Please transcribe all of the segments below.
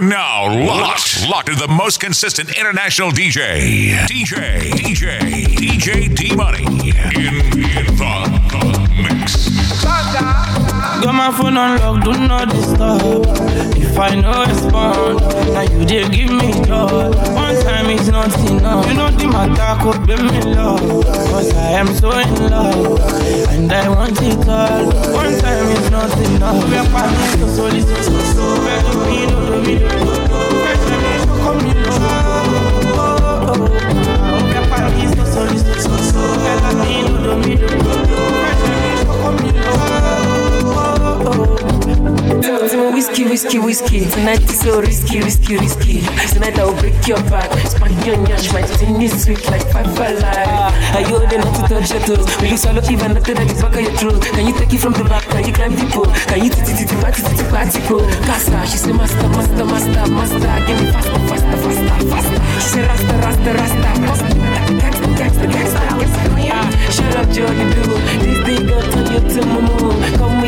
Now. Locked, locked to the most consistent international DJ, DJ, DJ, DJ Dee Money. In, in the, the mix. Got my phone on lock, do not disturb. If I no respond, now you did give me joy. One time is not enough. You know the matter could be me love. Cause I am so in love. And I want it all. One time is not enough. We are fighting so so so so so. Where do we know the middle? Where do we come in love? We are fighting so so so so. Where do we know do we Tell whiskey, whiskey, whiskey. Tonight is so risky, risky, risky. Tonight I will break your back. Spank your nyash, my thing is sweet like five alive. Are you old enough to touch your toes? Will you swallow even after that is back of your throat? Can you take it from the back? Can you climb the pole? Can you titi titi party titi party go? Casa, she say master, master, master, master. Give me faster, faster, faster, faster. She say rasta, rasta, rasta, rasta. Gangsta, gangsta, gangsta. Shut up, Joe, you do. This thing gon' turn you to mumu. Come inside, they come with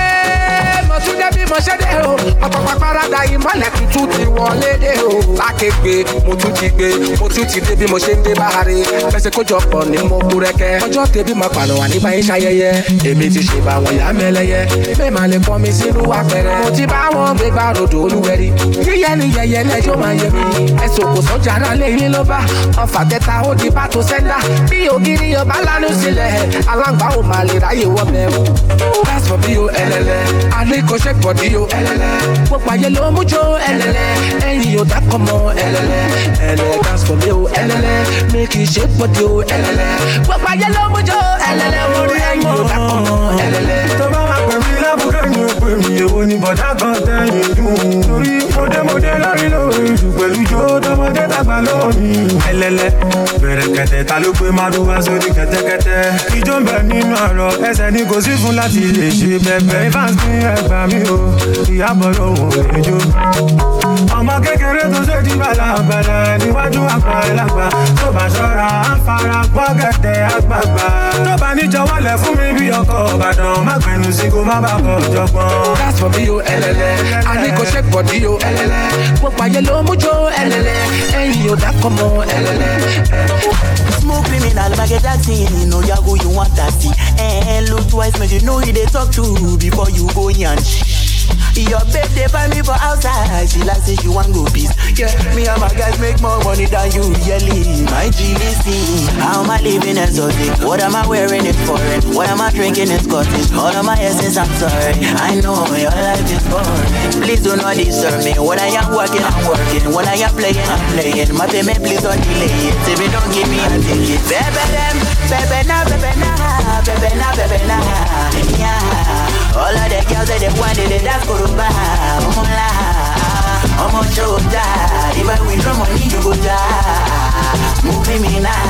mọ̀ọ́dé mo tún débi mo ṣe dé o. Ọ̀pọ̀pọ̀ parada ìmọ̀lẹ̀ tuntun ti wọlé dé o. lákègbè mo tún ti gbé mo tún ti dé bí mo ṣe ń dé báre. Fẹsẹ̀ kójọpọ̀ ní mo kú rẹ́kẹ́. ọjọ́ tẹ̀bí máa pàlọ́ wà nígbà yín ṣayẹyẹ. Èmi ti ṣe bá wọn yá mẹ́lẹ́yẹ bẹ́ẹ̀ máa lè pọ́n mi sínú apẹ̀rẹ̀. mo ti bá wọn gbé bá rodò olúwẹ̀rí. Yíyẹ ni yẹyẹ lẹ́jọ́ máa yẹ mi. ẹ̀sùn kò sọ́jà náà lé yín ló bá. Ọfà tẹta ó di bá tó sẹ́ńdà. Bí ògiri ọba lánú sílẹ̀ aláǹgbá ò máa lè ráyè wọ́ bẹ́ẹ̀ That's o ẹlẹ́lẹ́ alẹ́ kò ṣe pọ̀ bí o gbogbo ayé ló mú jó ẹlẹ́lẹ́ ẹ̀yìn ò dákọ̀ mọ́ ẹlẹ́lẹ́ ẹlẹ́ that's for bí o ẹlẹ́lẹ́ méjì ṣe pọ̀ bí o ẹlẹ́lẹ́ gbogbo ayé ló mú jó ẹlẹ́lẹ́ orí ẹ̀yìn ò dákọ̀ mọ́ ẹlẹ́lẹ́. Tó bá wà pè mí lábúrò èwo ni bọ̀dá kan tẹ̀yìn dùn. torí mọ̀dẹ́mọ̀dẹ́ lórí lórí jù pẹ̀lú jó tọmọdé tàgbà lórí. ẹlẹ́lẹ́ bẹ̀rẹ̀ kẹ̀tẹ̀ ta ló gbé mádùúgbà sórí kẹ̀tẹ́kẹ̀tẹ́. ijó ń bẹ nínú àrọ̀ ẹsẹ̀ ni kò sí fún láti lè ṣe bẹ̀bẹ̀. ifeanyi ní ẹgbà mi o ìyàbọ̀ lòun ò lè jó. ọmọ kékeré tó ṣe di bàlàbàlà níwájú àgbà ẹlàgbà tó bá ṣọ́ra á fara gbọ́gẹ̀dẹ̀ àgbààgbà. tó bá níjọ wọlé fún mi bí ọkọ̀ ìbàdàn má gbẹnu sí kó má bàa That's for bí o ẹlẹ́lẹ́ alẹ́ kò ṣe pọ̀ bí o ẹlẹ́lẹ́ gbogbo ayé ló mú jó ẹlẹ́lẹ́ ẹ̀yìn ò dákọ̀ mọ́ ẹlẹ́lẹ́. Smoke criminal, Michael Jackson, no ya who you want to see. And look twice, make you know who they talk to before you go yanch. Your babe, they find me for outside. She like say she want go peace. Yeah, me and my guys make more money than you really. My GDC. How am I living exotic? What am I wearing it foreign? What am I drinking in Scottish? All of my essence, I'm sorry. I know your life is boring. Please do not disturb me. When I am working, I'm working. When I am playing, I'm playing. My payment, please don't delay it. If you don't give me a ticket, baby, them, baby, na, baby, na, baby, na, baby, na, yeah. All of the girls that they want it, they dance for Yoruba, ọmọ ńlá, ọmọ ṣọ́jà, ìbá wí drọ́mọ̀ ní Jùgọ́jà, mú kí mi náà.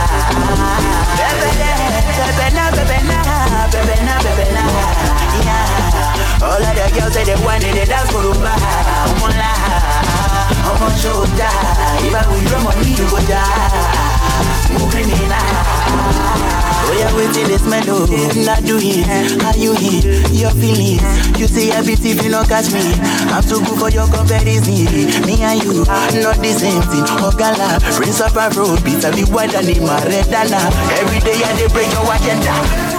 Bẹ́bẹ̀ na, bẹ́bẹ̀ na, bẹ́bẹ̀ na, bẹ́bẹ̀ na. Yeah. All of the girls say they want it, they dance Yoruba, ọmọ ńlá, ọmọ I ìbá wí drọ́mọ̀ ní Jùgọ́jà. I now. Oh yeah, waiting this mellow. Not do it. How you hit your feelings? You say everything you not catch me. I'm too good for your comparison. Me and you, not the same thing. Oh gala, Prince of a road, big white and in my red dana. Every day I dey break your agenda.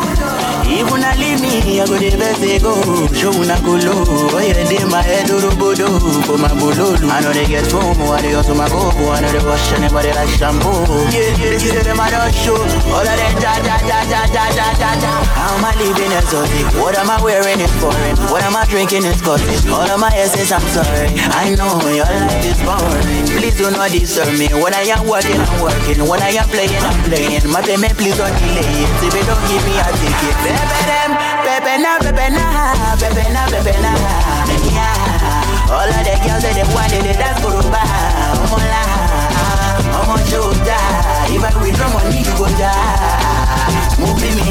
Even I leave me, I go the best they go. Show una go low. Oh yeah, they my head do bodo for my bololo. I know they get home, I they also my go. I know they wash anybody like shampoo. Yeah, yeah, they say them I don't show. All of them da da da da da da da da. How am I living exotic? What am I wearing it foreign? What am I drinking in Scottish? All of my essence, I'm sorry. I know your life is boring. Please do not disturb me. When I am working, I'm working. When I am playing, I'm playing. My payment, please don't delay it. If you don't give me a ticket, them, pepe na, pepe na, pepe na, pepe na, yeah. All of the girls that they want they dance for rumba. Omo shoda. If I withdraw money, you go die. Move me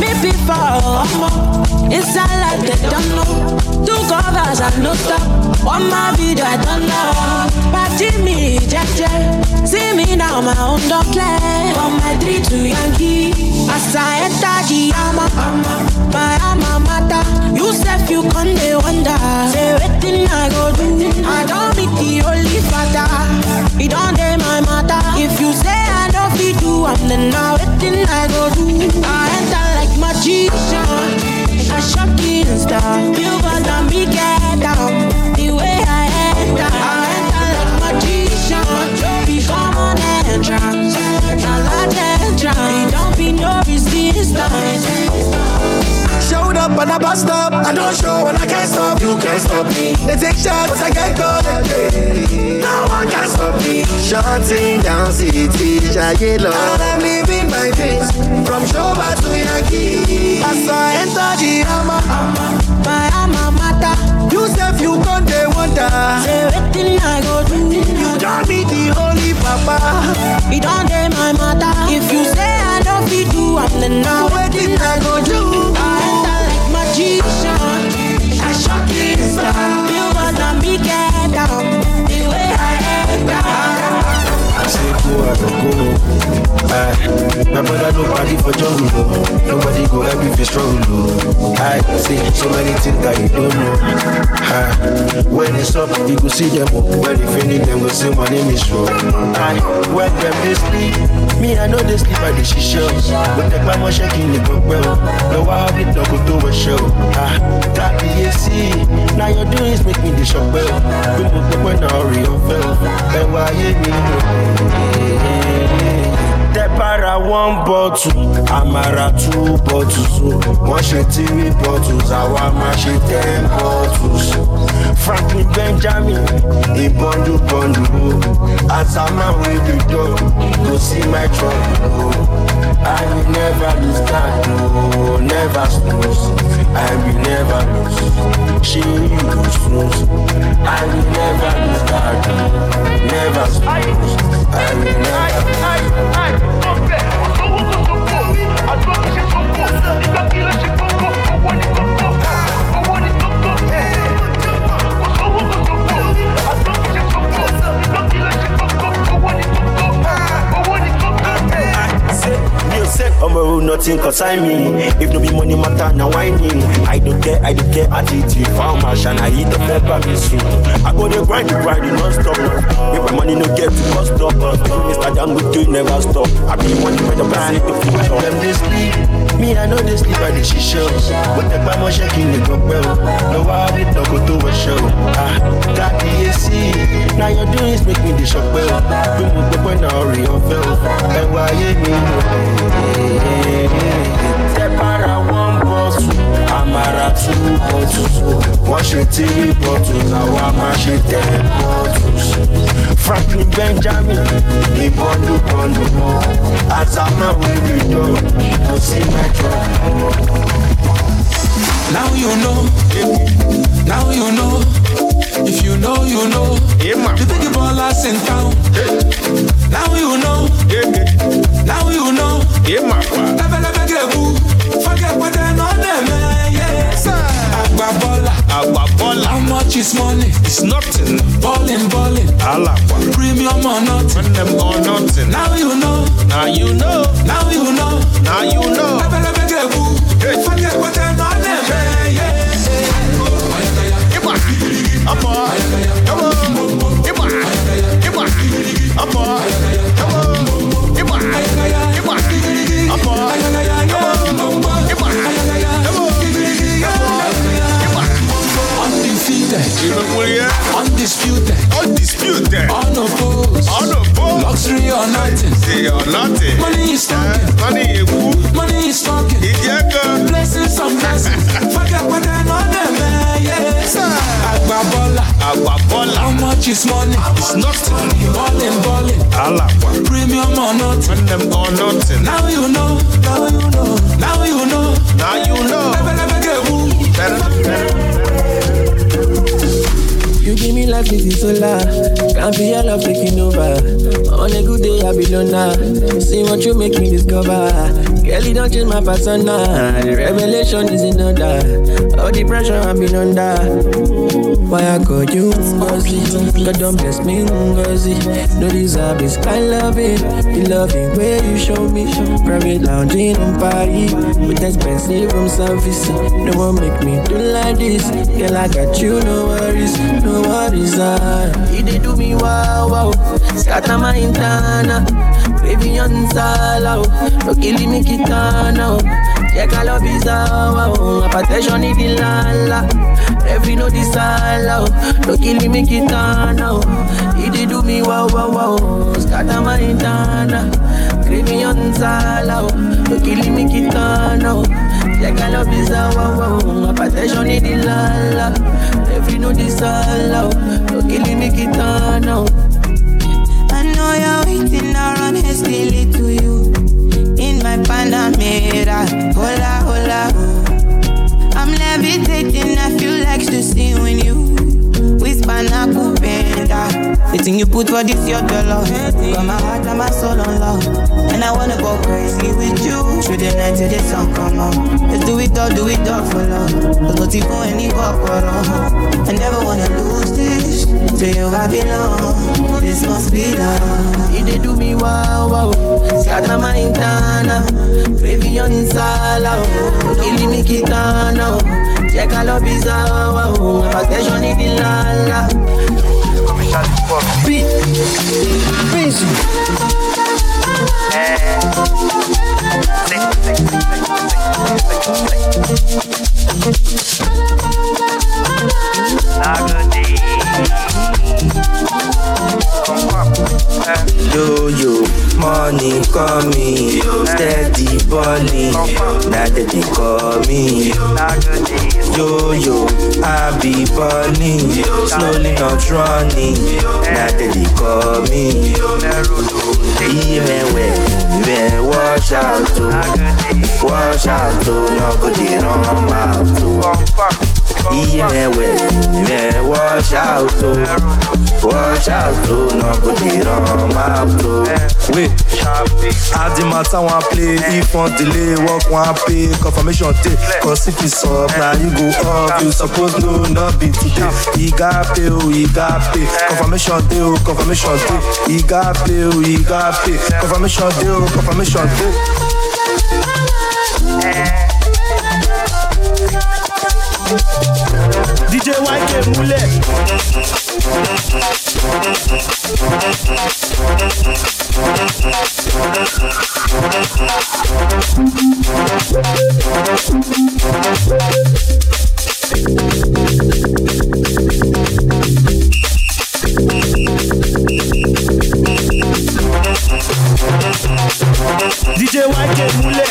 la. before. It's a lot they don't know. Two covers and no stop. One my video I don't know. But Jimmy, Jack, See me now, my own don't play. From my three to Yankee. As I enter Giyama, my alma mater. You said you can they wonder. Say, waiting I go do. I don't be the only father. It don't day my matter. If you say I don't feel do, I'm then now waiting I go do. I enter magician. A shocking star. You got to me get down. The way I enter. I enter like magician. Become an entrance. A large entrance. Don't be no resistance. Showed up on a bus stop. I don't show when I can't stop. You can't stop me. They take shots, I get caught. No one can stop me. Shutting down city, Jagelo. And I'm living my dreams from Shoba to Yankee. As I enter the Ama, My alma mater. you say you come they wonder. Say waiting I go do. You don't meet the holy papa. It don't my matter. If you say I don't feel do, I'm the now Waiting I go do. I magician. A shocking star. You gonna be get down say go, I go go. Aye. My brother no party for jungle. Nobody go help if you oh. I see so many things that you don't know. Aye. When it's up, you go see them. When they finish, them go say my name is Ro. Aye. When them they sleep, me I know they sleep at the shisha. But the grandma shaking the well. No I have it, no go to a show. Ah, that see. Now your doings make me the shop well. The when I hurry fell. And why you me? Tẹ para one bottle, àmàrà two bottles. Wọ́n ṣe three bottles, àwa máa ṣe ten bottles. Franklin Benjamin, ìbọ̀ndù bọ̀ndù o. Be dog, go see my trouble o. I will never lose that o, never snooze. I will never lose. You go snooze? I will never lose that o, never snooze. I will never. Sou ferro, sou o do povo. A tua que se e da pila. Say, I'm a rule, nothing concern me. If no be money matter, now whining. I don't care, I don't care, attitude. Found my shine, I eat the pepper, me soon. I go the grind, grind, it non-stop. If my money no get to cost up, Mr. Dango do never stop. I be money for the brand, the future. Them they sleep, me I know they sleep at the shisha. But the grandma shaking the cup well. No I did not go to a show. Ah, got the AC. Now your doings make me the shop well. Three bottles, àwa máa ṣe ten bottles. Franklin Benjamin, ìbọ̀dù bọ̀dù mọ́. Àtàmà wíwí dọ̀, kò sí mẹ́jọ. Now you know, now you know. If you know, you know. The big ballers in town. Now you know, now you know. Never, never get boo. Forget what they know them, eh, yes. Agba baller, Agba baller. How much is money? It's nothing. Ballin', ballin'. Alakwa. Premium or nothing. When them or nothing. Now you know, Now you know. now you know. Now you know. Never, never get boo. Forget what they know Ìrọ̀kùnrin undisputed, Undisputed. unopposed. Unopposed. Luxury or nothing. Say or nothing. Money is talking. Money is eku. Money is talking. Ìjẹ́ kan. Blessings on blessings. Forget what they know them, eh, yes. Agba baller. Agba How much is money? It's nothing. Ballin', ballin'. Alakwa. Premium or nothing. When them or nothing. Now you know. Now you know. Now you know. Now you know. Never, never get woo. You give me life, this is solar. Can't feel your love taking over. On a good day, I be loner. See what you make me discover. Girl, you don't change my persona. The revelation is in order. All the pressure I've been under. Why I call you Ngozi? God don't bless me, Ngozi. No deserve this kind loving. The loving way you show me. Private lounging on party. With expensive room service. No one make me do like this. Girl, I got you, no worries. No worries. Ah. You did do me wow, wow. Scatter my intana. Baby, on sala. No killing me kitana. Check all of his hour. Hypertension, it the lala. Every no disala. No killing me kitana. He did do me wow, wow, wow. Scatter my intana. On sala. No killing me kitana. Check all of his hour. Hypertension, it the lala. Every no disala. No killing me kitana. I know you're waiting around hastily to you in my Panamera. Hola, hola. oh. I'm levitating, I feel like to see when you whisper nakupenda. The thing you put for this your dollar. Got my heart and my soul on love. And I wanna go crazy with you. Through the night till the sun come up. Let's do it all, do it all for love. Cause not even any corporate. I never wanna lose this. To you I belong. This must be love. You did do me wow wow. Scatter my intana. Gravy on sala. Killing me kitana. Check all of his hour. Hypertension in the Beat. Yo yo, money coming, steady balling. Now that they call me. Yo yo, I be balling, slowly not running. Now that they call me. Even when, when wash out to, wash out to, no go dey run mouth to. Even when, when wash out to, wash out to, no go dey run mouth to. Wait, as the matter one play, if one delay, work one pay, confirmation take. Cause if it's up, now you go up, you suppose no, not be today. You got pay, oh, you got pay. Confirmation day, oh, confirmation day. You got pay, oh, you got pay. Confirmation day, oh, confirmation day. Eh. DJ YK Mule. DJ YK Mule.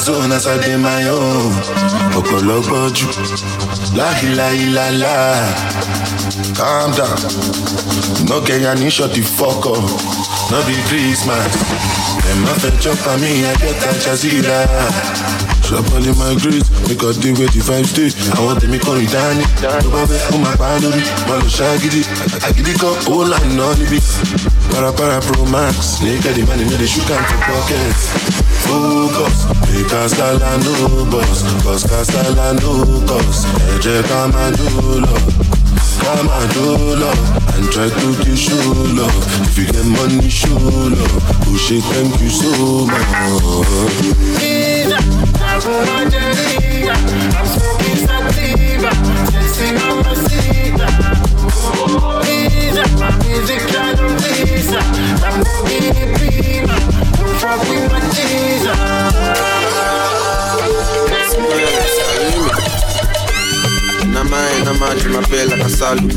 Zone as I dey my own. Ọ̀pọ̀lọpọ̀ jù. Láhìláhìláhìlá. Calm down. No get ya ní shut the fuck up. No be Christmas. No fẹ́ chop am me, I get a jazira. Shop all in my grace, make all day where the vibe stay. Àwọn tèmi kọrin dání. Tó bá fẹ́, ó máa pa á lórí. Má lọ ṣáàgídí. Àgídí kan, owó láì the níbí. Para-para pro max. Naked the money, no dey shook am for pocket. Focus, make Casala no boss. Cause Casala no cost. Ẹ jẹ́ Ká máa dúró lọ. And try to dey show love. If you get money, show love. Oh shit, thank you so much. I'm Na mai, na maji, mapela, kasalu.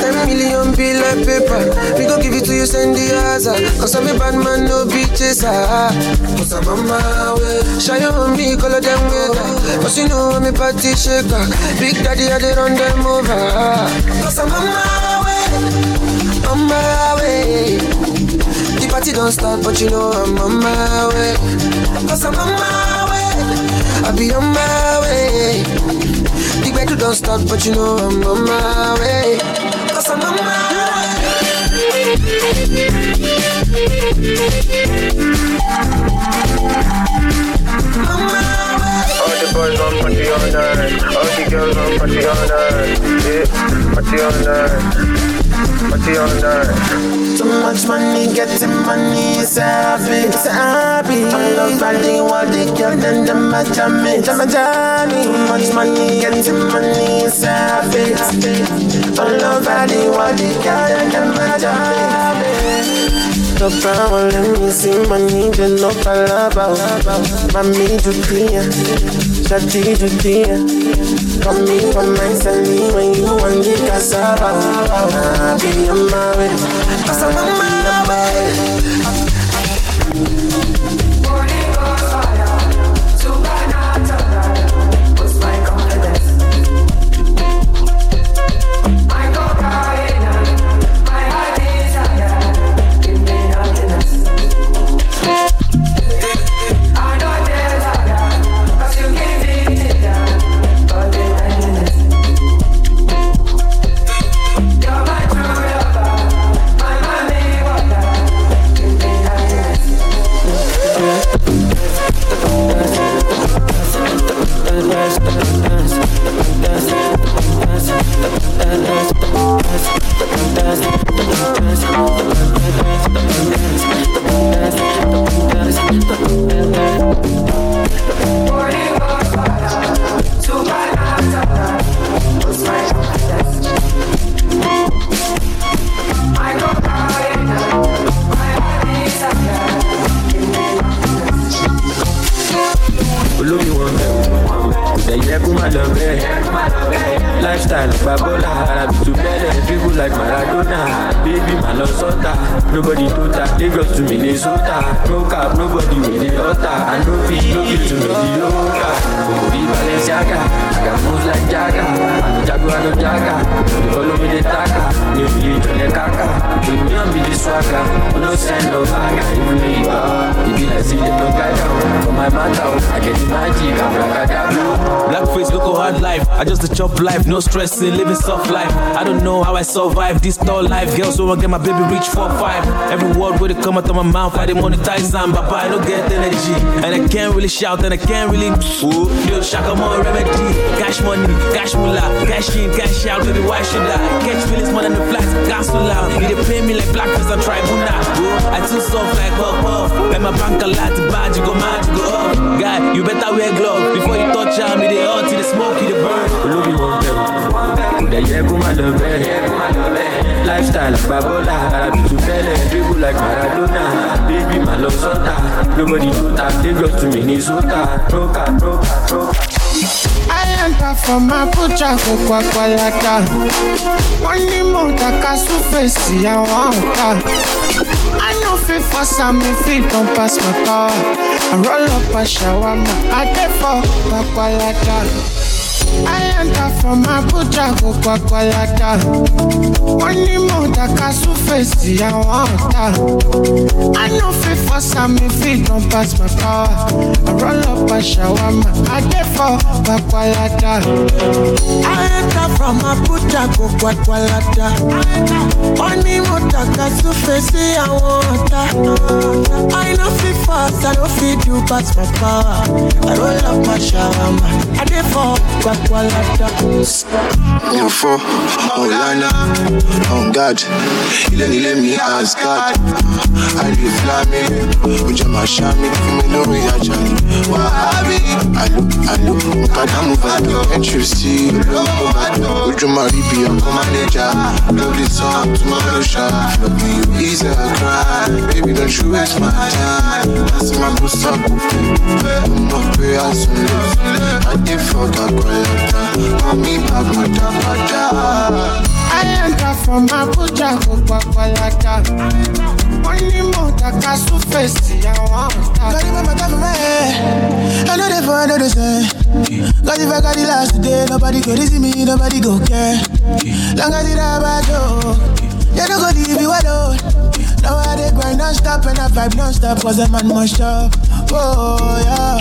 Ten million bill of paper. We gon' give it to you, send the answer. Cause I'm a bad man, no be chaser. Ah. Cause I'm on my way. Shy on me, color them weather. Cause you know I'm a party shaker. Big daddy, I dey run them over. Cause I'm on my way. On my way. The party don't start, but you know I'm on my way. Cause I'm on my way. I be on my way. The bed don't start, but you know I'm on my way. Cause I'm on my way. All the boys want party all night. All the girls want party all night. Yeah, party all night. Party all night. Too much money, getting money is a habit, it's a habit. I love finding what they girl then them my jammy, them my jammy. Too much money, getting money is a habit. I love finding what they girl then them my jammy. No problem, let me see money, then no palabra. Mami, jutia, shati, jutia. Come me from my sally when you want the cassava. I'll be on my. Cause I'm on my way. My love sota. Nobody total, Lagos to Minnesota. No cap, nobody with the altar. I no fit, no fit to mediocre. Oh, be Balenciaga, I got moves like Jagga. I no Jago, I no Jagga. You follow me, the taka. You be to the kaka. You don't be the swagger. No send no bagger. Even are, you be like see the no down. For my matter, oh, I get the magic, I'm a Blackface, look hard life. I just a chop life, no stressing, living soft life. I don't know how I survive this tall life. Girls, so I get my baby reach four five. Every word where they come out of my mouth, I dey monetize I don't get energy. And I can't really shout, and I can't really. Ooh, yo, shaka more remedy. Cash money, cash moolah, cash in, cash out, baby, why should I? Catch feelings more than the flights, gas so loud. You dey pay me like blackface and tribunal. Ooh, I too soft like puff puff. And my bank a lot, bad, you go mad, you go up. Guy, you better wear gloves before you touch am. Me dey hot, the smoke, the burn. olóbi wọn bẹ̀rù kò dẹ̀ yẹ kó má lifestyle àgbàbọ́là arabi tún fẹ́lẹ̀ dribble like maradona baby má lọ sọ́tà nobody tó ta lagos to minnesota roka roka roka. I enter from Abuja go Kwakwalada. Wọ́n ní mo taka súfèsì àwọn ọ̀tá. I no fit force am if it don pass my power. I roll up a shawarma, I dey for Kwakwalada. I enter from Abuja go Kwakwalada. Wọ́n ní mo taka súfèsì àwọn ọ̀tá. I no fit force am if it don pass my power. I roll up shawarma, I for Kwakwalada. I from Abuja go Kwakwalada. Wọ́n ní mo taka súfèsì àwọn ọ̀tá. I no fit force, I no fit do pass my power. I roll up my shawarma, I for Kwakwalada. Yàn fọ́ Ọ̀lànà on guard ilé nílé mi asgard àlè flami oúnjẹ máa ṣá mi fún mi lórí ajá ni wàhábì àlò àlò nkàdá mú bàtà entry sí olówó bàtà ojú máa rí bí ọkọ mánéjà lórí tán tó máa lọ ṣá lọ́bì easy I cry baby don't you waste my time. Láti máa bó sábò mo mọ̀ pé a sùn lè adé fọ́gà kọ́lẹ́ta mọ̀ mí bá padà enter from Abuja go Kwakwalada. Wọ́n ní mo taka súfèsì àwọn ọ̀tá. Got it, mama, come man. I know they for, they say. Cause if I got the last day, nobody go see me, nobody go care. Long as it about you, they don't go leave you alone. Now I they grind non-stop and I vibe non-stop cause the man must stop. Oh yeah,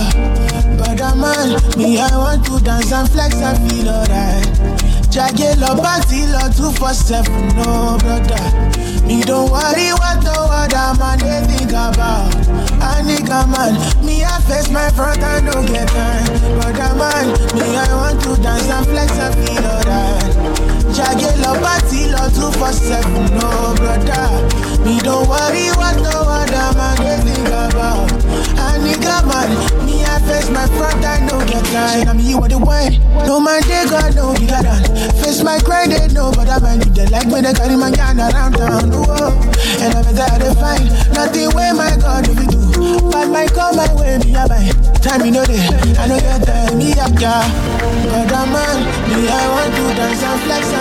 but a man, me I want to dance and flex and feel alright. Jagge lọ party lọ two for seven, no brother. Me don't worry what the other man they think about. A nigga man, me I face my front and don't get time. Brother man, me I want to dance and flex and feel alright. Jagge lọ party lọ two for seven, no brother. Me don't worry what the other man they think about. A nigga man, me I face my front and don't get time. I mean you are the one, no man they got no bigger than. Face my grind, they know, but I man you they like me they carry my gun around town. Whoa. And I'm better they find nothing where my God if you do. But my come my way, me I buy. Time you know they, I know your time, me a car. But man, me I want to dance and flex and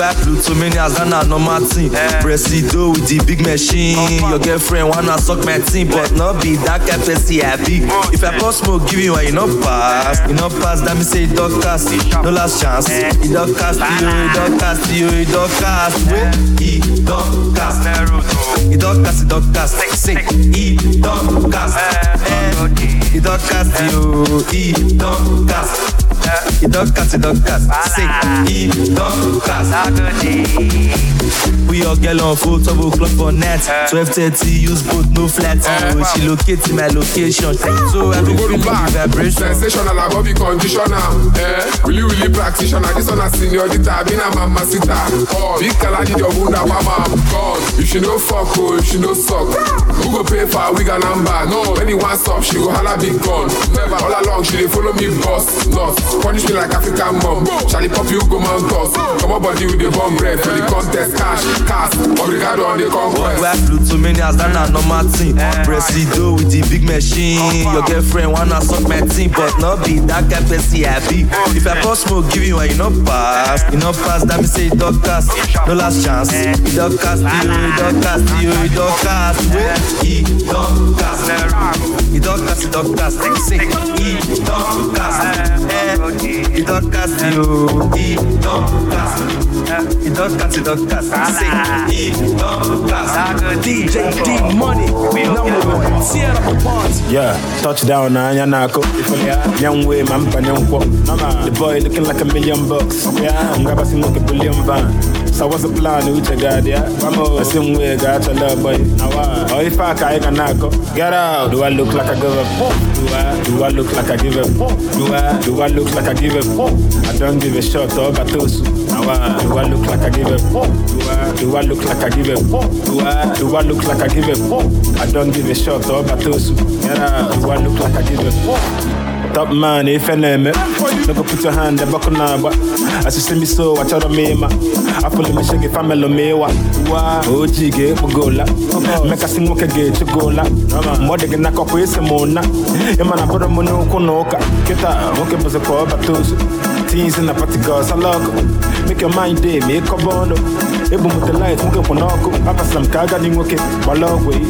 Worldwide Plutomania, Ghana, no Martin. Presido with the big machine. Your girlfriend wanna suck my team, but not be that kind person I be. If I pass smoke, give you one, you know pass. You know pass, that me say it don't cast. No last chance. It don't cast you, it don't cast you, it don't cast. It don't cast. It don't cast, it don't cast. Say, it don't cast. Eh, It don't cast you, it don't cast. It don't cast, it don't cast. Say, it don't cast. We see your girl on full double clock for net. 12:30 use boat no flat. Oh, she locate my location. So I to be go to feeling back. the vibration. Sensational, I body conditioner. Eh? Really, really practitioner. This one a senior dita, been a mama sita. Oh, big kala need your bunda mama. God, if she no fuck, oh, if she no suck. Who go pay for a wig and number? No, anyone stop, she go holla big gun. Never all along, she dey follow me boss. Not punish me like African mom. Charlie pop you go man toss. Come on, body with the bomb bread for the contest. Cash, cash, obrigado on the conquest. Where I flew to many as that na normal thing. Presido with the big machine. Your girlfriend wanna suck my team, but not be that kind person I be. If I pour smoke, give you and you not pass. You not pass, that me say you don't cast. No last chance. You don't cast, you, you don't cast, you, you don't cast. Wait, you don't cast. You don't cast, you don't cast. Say, you don't cast. You don't cast, you, you don't cast. You don't cast, you don't cast. Say, you don't cast. DJ Dee Money, number one. Tear up. Yeah, touchdown na anya nako. Young way man pa nyonko. The boy looking like a million bucks. Yeah, ngaba si moke billion van. So what's the plan uche god yeah? Vamos. Asim way got a love boy. Now, oh if I ka ika nako. Get out. Do I look like I give a fuck? Do I? Do I look like I give a fuck? Do I? Do I look like I give a fuck? I don't give a shot or batosu. Now I, do I look like I give a fuck? Do I? Do I look like I give a fuck? Do I? Do I look like I give a fuck? I don't give a shot or. Get out. Do I look like I give a fuck? Top man, if I name it, look up put your hand, the buckle number. As you see me so, watch out of me, ma. I follow me, shake family, me, wa. Oh, jige, bugola. Make a sing, walk a gate, to gola. Mother can knock up with some mona. Emana, put a mono, konoka. Kita, up as a call, but teens in the party girls, I love Make your mind day, make a bono. Able with the lights, move up on Uncle. Papa some kaga, okay, my love way.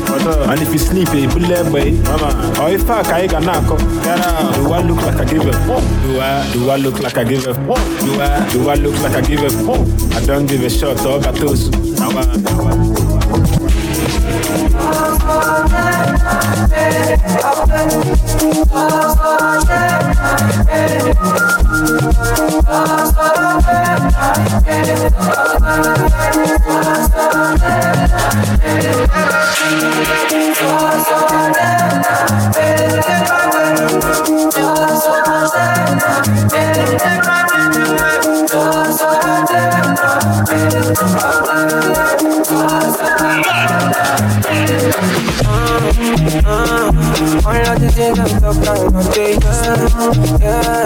And if you sleep, eh, you bullet eh. way. Mama, or if I I go. Do I look like I give a? Do I? Do I look like I give a? Do I? Do I look like I give a? I don't give a shot or batosu. Now I, now Mad! All of the things I'm talking about, they yeah, yeah.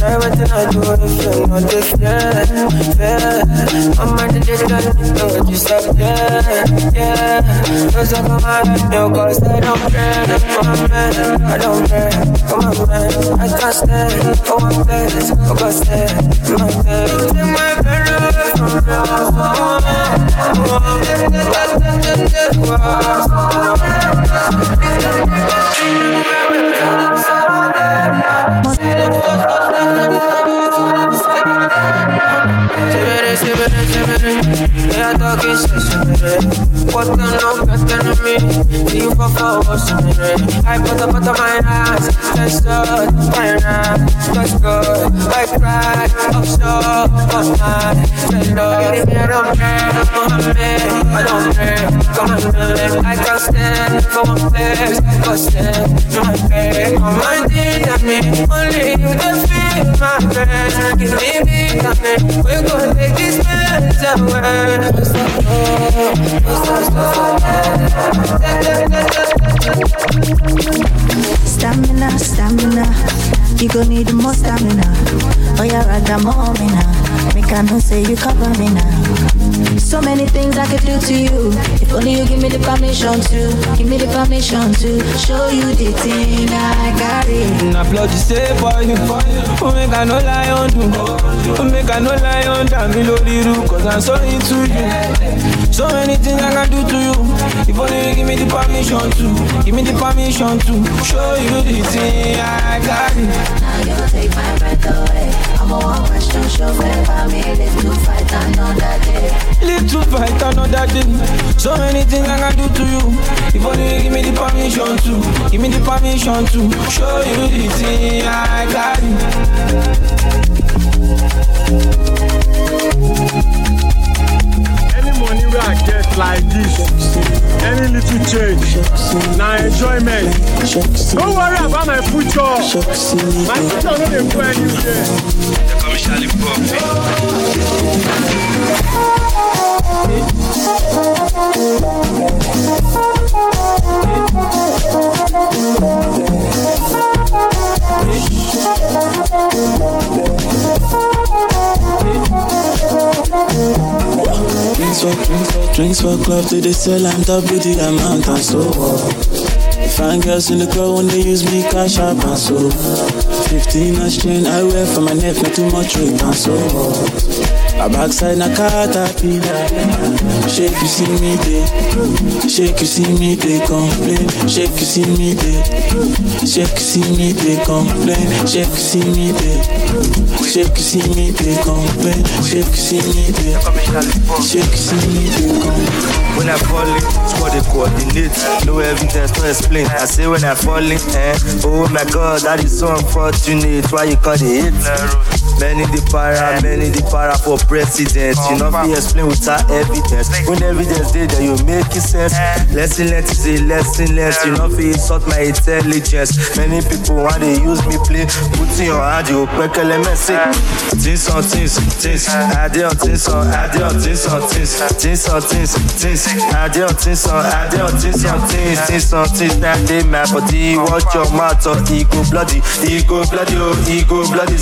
Everything I do, if you're not this, yeah, yeah. I'm on the digital, know what you said, yeah, yeah. Cause I'm on my head, no, cause I don't care, come on, man, I don't care, come on, man, I can't stand, for my place, I can't stand, my away talking severe What the no better than me you for severe I put up on my ass That's good, my ass That's good I cry, I'm so I'm mad Say I don't care, Mohammed I don't care Come on, man I can't stand for one place. Go stand to my bed All my things at me. Only you can feel my breath Give me vitamin We're gonna take these meds away Stamina, stamina. You gon' need more stamina. Oh, yeah, rather more me now. Make I know say you cover me now. So many things I could do to you. If only you give me the permission to. Give me the permission to show you the thing I got it. Na blood you say for you, oh make I no lie on you, oh make I no lie on me lórí irú, cause I'm so into you. So many things I can do to you, if only you give me the permission to, give me the permission to show you the thing I got it. Now you take my breath away. Question show to fight another day. To fight another day. So many things I can do to you. If only you give me the permission to, give me the permission to show you the thing I got Any money where I to change. Na enjoyment. Don't worry about my future. My future no dey go anywhere. Me Charlie Drinks for, drinks for, drinks for club to the cell and with the amount and so oh. Fine girls in the club when they use me cash up and so. 15 a strain I wear for my neck, not too much weight and so oh. A backside na caterpillar Shake you see me day Shake you see me day complain Shake you see me day Shake you see me day complain Shake you see me day Shake you see me day complain Shake you see me day Shake you see me day complain When I fall in, squad they coordinate. No evidence, no explain. I say when I fall in, eh? Oh my god, that is so unfortunate. Why you call it? Many the para, many the para for president. You know, be explain without evidence. When evidence there, then you make it sense. Lesson learned is a lesson learned. You know, be insult my intelligence. Many people want to use me play. Put in your hand, you quick element say. Things on things, things. I did on things on, I did on things on things. Things on things, things. I did on things on, I did on things on things. Things on things. Now they my body. Watch your mouth or ego bloody. Ego bloody, oh, ego bloody.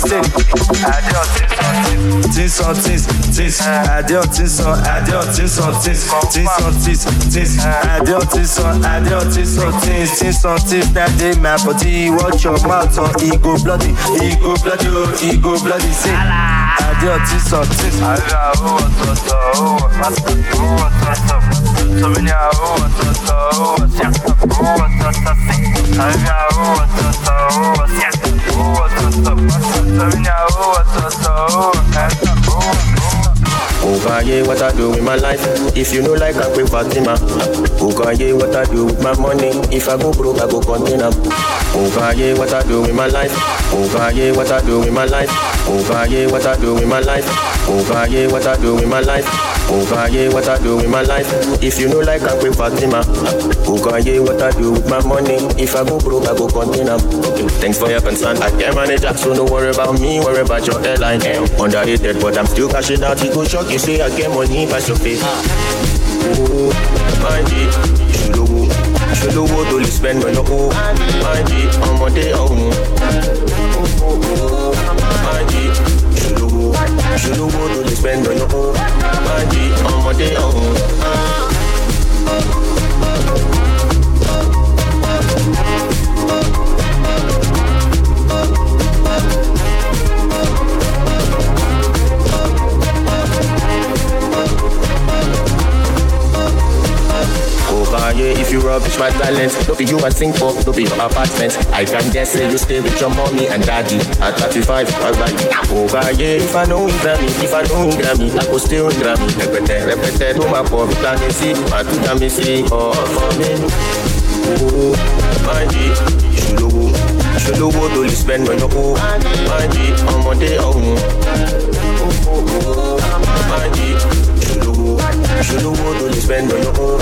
Say. I did on things on things, things. I did on things on, I did on things on things. Things on things, things. I did on things on, I did on things on things. Things on things. Now they my body. Watch your mouth or ego bloody. Ego bloody, oh, ego bloody. Say. I things. Ogaye, what I do with my life? If you know like I pay Fatima. Ogaye, what I do with my money? If I go broke, I go contain am. Ogaye, what I do with my life? Ogaye, what I do with my life? Ogaye, what I do with my life? Ogaye, what I do with my life? Ogaye, what I do with my life? If you know like I pay Fatima. Ogaye, what I do with my money? If I go broke, I go contain am. Thanks for your concern. I can't manage that, so don't worry about me, worry about your airline. Underrated, but I'm still cashing out. You go shock, you say I get money, pass your face. Oh, my G, ṣòlówó ṣòlówó tó lè spend when you're old. My G, ọmọdé ọ̀hún. My G, ṣòlówó tó spend when you're old. My G, ọmọdé ọ̀hún. Ogaye, if you rubbish my talent, don't be you I sing for, don't be your apartment. I can guess say you stay with your mommy and daddy at 35, alright. Ogaye, if I know Grammy, if I know Grammy, I go still Grammy. Repete, repete, to my poor vitamin C, my two vitamin C, all for me. Oh, my G, ṣòlówó, ṣòlówó tó lè spend when you're old. My G, ọmọdé ọ̀hún. Ṣòlówó, ṣòlówó tó lè spend when you're old.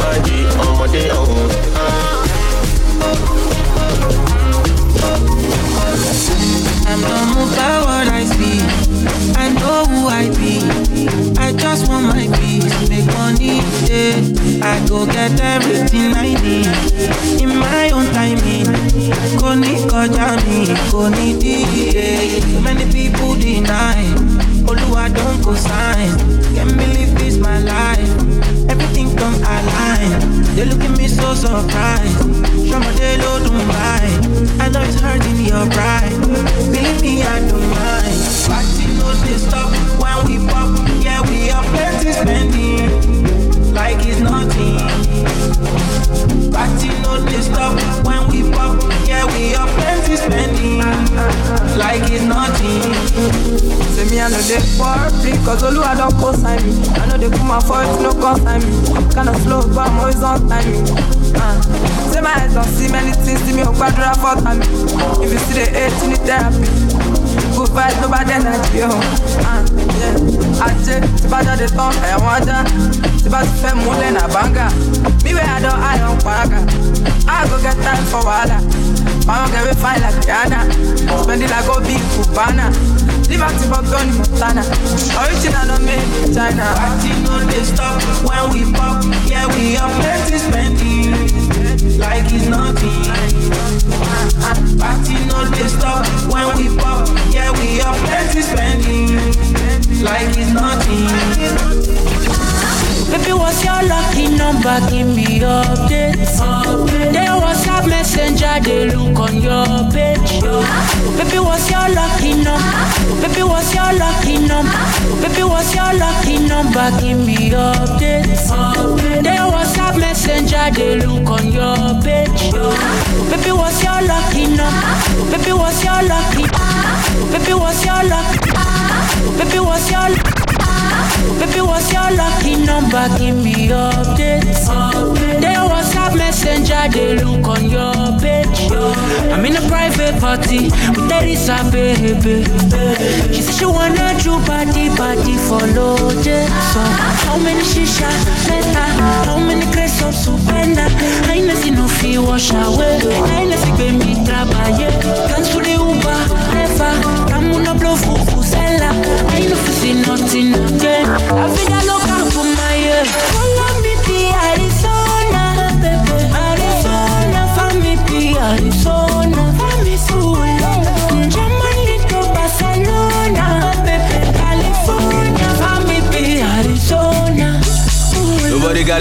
My G, ọ̀hún. I'm not moved by what I see. I know who I be. I just want my peace, make money. Yeah. I go get everything I need in my own timing. Kò ní kọjá mi. Many people deny. Oluwa don go sign. Can't believe this my life. Everything come align. They look at me so surprised. Somebody low don't buy. I know it's hurting your pride. Believe me, I don't mind. Party no they stop when we pop. Yeah, we have plenty spending. Like it's nothing. Party no they stop when we pop. Yeah, we have plenty spending. Like it's nothing. Say me I know they for a freak, because Oluwa don co-sign me. I know they put my foot, no consign me. Kinda slow, but I'm always on time. Uh. Say my eyes don't see many things, see me on quadra for time. If you see the hate, you need therapy. Vibes, nobody. Uh, yeah. Ajé, tí bá jáde tán, wọ́n ajá. Tí bá ti fẹ́ múlẹ̀ náà bánga mi wẹ̀ àdán ayọ̀ ń pàgà I go get time for wahala I wan get me fine like Rihanna spend it like go big Cubana live active but Tony Montana original no made in China. Party no dey stop when we pop, yeah we up plenty spending like it's nothing. Party no dey stop when we pop, yeah we up plenty spending like it's nothing. Baby, what's your lucky number? Give me your updates. They WhatsApp messenger, they look on your page. Baby, what's your lucky number? Baby, what's your lucky number? Baby, what's your lucky number? Give me your updates. They WhatsApp messenger, they look on your page. Baby, what's your lucky number? Baby, what's your lucky? Baby, what's your lucky? Baby, what's your Baby, what's your lucky number? Give me updates. They WhatsApp messenger, they look on your page. I'm in a private party with Teresa, baby. She said she wanna do party, party for loaded. So, how many shisha, meta? How many crates of supenda? I know see no fee wash away. I know see baby trabaye. Cancel the Uber, never. I'm gonna blow fufusela. I know fi see nothing again. La vida loca for my head. Follow me to Arizona, baby. Arizona, follow me to Arizona.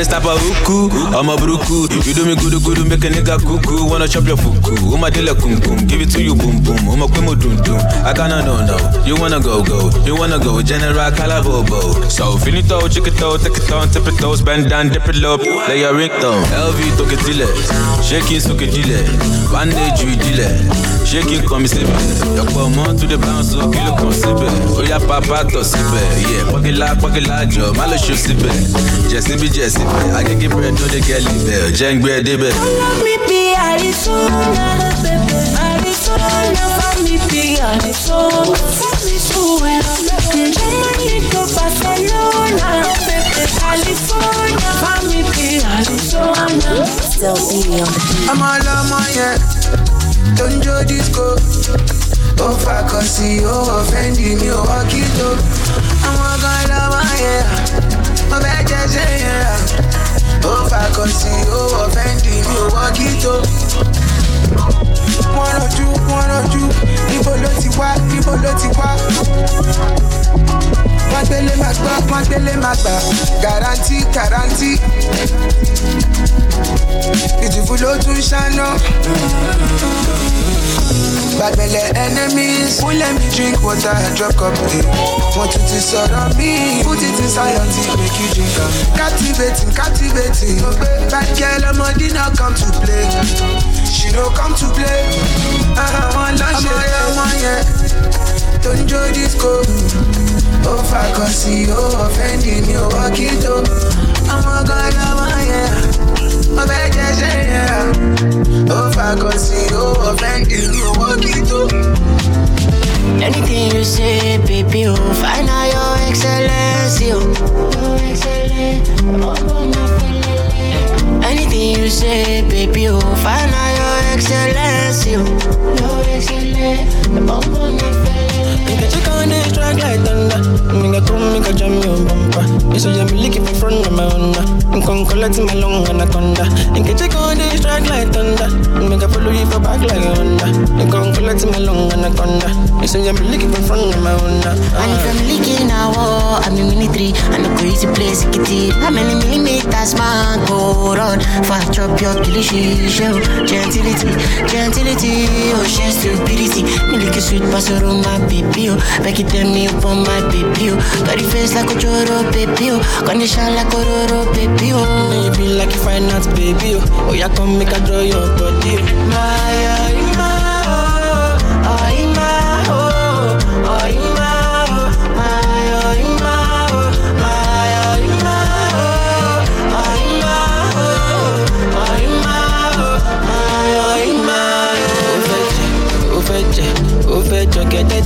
Stop a huku, I'm a bruku. You do me good, good, make a nigga cuckoo. Wanna chop your fuku, Uma dilla kum kum, give it to you boom boom. Uma kwemo dun dun. I kinda no no. You wanna go go, you wanna go. General Calabobo. So finito, chick it out, take it on, tip it toes, bend down, dip it low. Lay your ringtone. LV took it dile, shaking suke dile, bandage you dile, shaking come sibe. Yọ̀pọ̀ mọ́ to the bounce, so ló kàn síbẹ̀. Ó yá papa tọ̀ síbẹ̀, yeah. Pọ́kìlá pọ́kìlá jọ, má lọ ṣó síbẹ̀. Jẹ̀síbí jẹ̀síbẹ̀, agége bread no dey get libẹ̀. Jẹ́ ń gbé ẹ débẹ̀. Follow me be Arizona, baby. Arizona, follow me be Arizona. Follow me to Germany to Barcelona, baby. California, follow me be Arizona. Still be on the beat. ọmọ ọlọmọ yẹn tó ń jó disco ó fakọ sí ó ọ̀fẹ́ndì ní owó kíto àwọn kan lọmọ yẹn wọ́n fẹ́ jẹ́sẹ̀ yẹn ó fakọ sí ó ọ̀fẹ́ndì ní owó kíto. wọ́n rọjú wọ́n rọjú níbo ló ti wá níbo ló ti wá. wọ́n gbélé máa gbọ́ wọ́n gbélé máa gbà garanti garanti ìdìbò ló tún ṣáná. Gbàgbẹ́lẹ̀ enemies, wọ́n let me drink water, I drop cup tea. Wọ́n tún ti sọ̀rọ̀ mí, put it in silence, make you drink am. Captivating, captivating. Bad girl, I'm on náà come to play. She don't come to play. Àwọn lọ́ṣẹ̀ ọmọ yẹn tó ń jó disco. Ó fakọ̀ sí, ó ọ̀fẹ́ndì ní owó kìtó. Àwọn gan lọ́mọ yẹn mo fẹ́ jẹ́ ṣe yẹn. ó fakọ sí ó ọ̀fẹ́ndì ní owó kìtó. Anything you say, baby, oh, find out ah, your excellency, oh. Anything you say, baby, oh, find out ah, your excellency, oh. Make a check on this track like. Make a come, make a jam your bumper. You say I'm looking for front of my. I'm come my. Make a on like thunder. Make a follow you for back like a come my. You say I'm looking for front of my I'm leaking now, oh, I'm in military. I know crazy place, it. How many millimeters, man, go run? Fast drop your delicious. Gentility, gentility, oh, she's stupidity. Me like a sweet pastor on my baby, oh. Back it up on my baby. Got the face like a choro, baby, oh. Condition like a roro, baby, oh. You be like a fine arts baby, oh. Yeah, come make a draw your body. My, oh,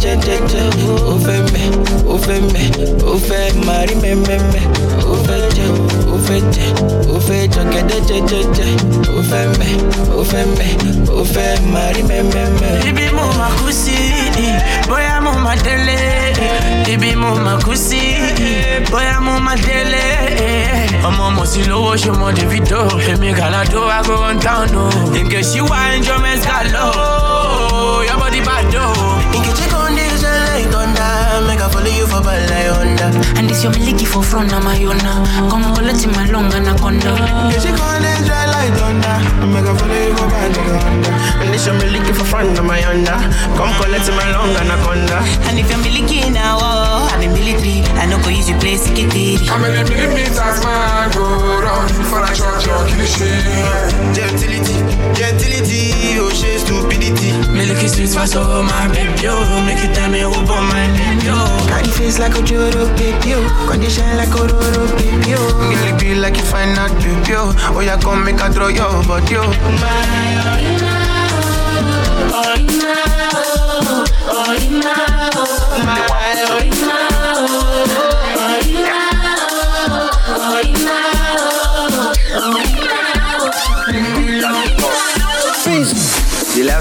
jọ gẹ́gẹ́jẹ́jẹ́jẹ́. Ó fẹ́ mẹ́, ó fẹ́ mẹ́, ó fẹ́ máa rí mẹ́mẹ́mẹ́. Ó fẹ́ jẹ, ó jẹjẹjẹjẹ ó fẹ́ mẹ́ ó fẹ́ mẹ́ ó fẹ́ máa rí mẹ́mẹ́mẹ́. ibi mo ma kú sí bóyá mo ma délé ibi mo ma kú sí bóyá mo ma délé ọmọ mo sì lówó ṣe mọ davido èmi gàládó ago one town o nke ṣíwá enjoyment gàlọ́ follow you for bad like Honda. And this your miliki for front of my yona. Come collect my long anaconda. Dey shine like thunder, make I follow you for bad like Honda. And this your miliki for front of my come collect my long anaconda. And if you're miliki now, oh, I'm in military. I know go use you play sikitiri. Many millimeters man go Gentility, gentility, oh she stupidity. Milky sweet fast over my baby, yo. Make you tell me who bought my baby, yo. Got like a Joro baby, yo. Condition like a Roro baby, yo. Really be like you find out baby, yo. Oh yeah, come make a throw your body, yo.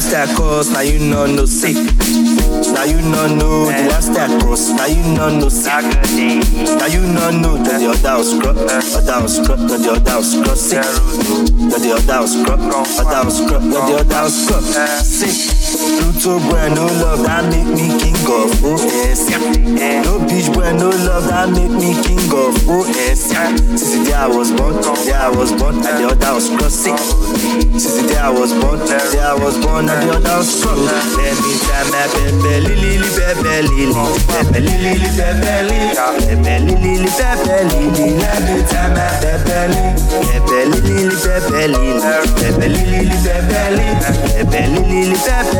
Lifestyle cost, now you know no sick. Now you know no the lifestyle cost, now you know no sick. Now you know no that the other was scrub, other was scrub, that other was scrub sick. That other was scrub, other was scrub, that was scrub sick. Pluto boy, no love, that make me king of OS. No bitch boy, no love, that make me king of OS. Since the day I was born, the day I was born, and the other was cross sick. Since the day I was born, the day I was born, and the other was cross. Let me tell my pepe lili, pepe lili, pepe lili, pepe lili, pepe lili, pepe lili. Let me tell my pepe lili, pepe lili, lili, pepe lili, pepe lili, pepe lili, pepe lili. Let me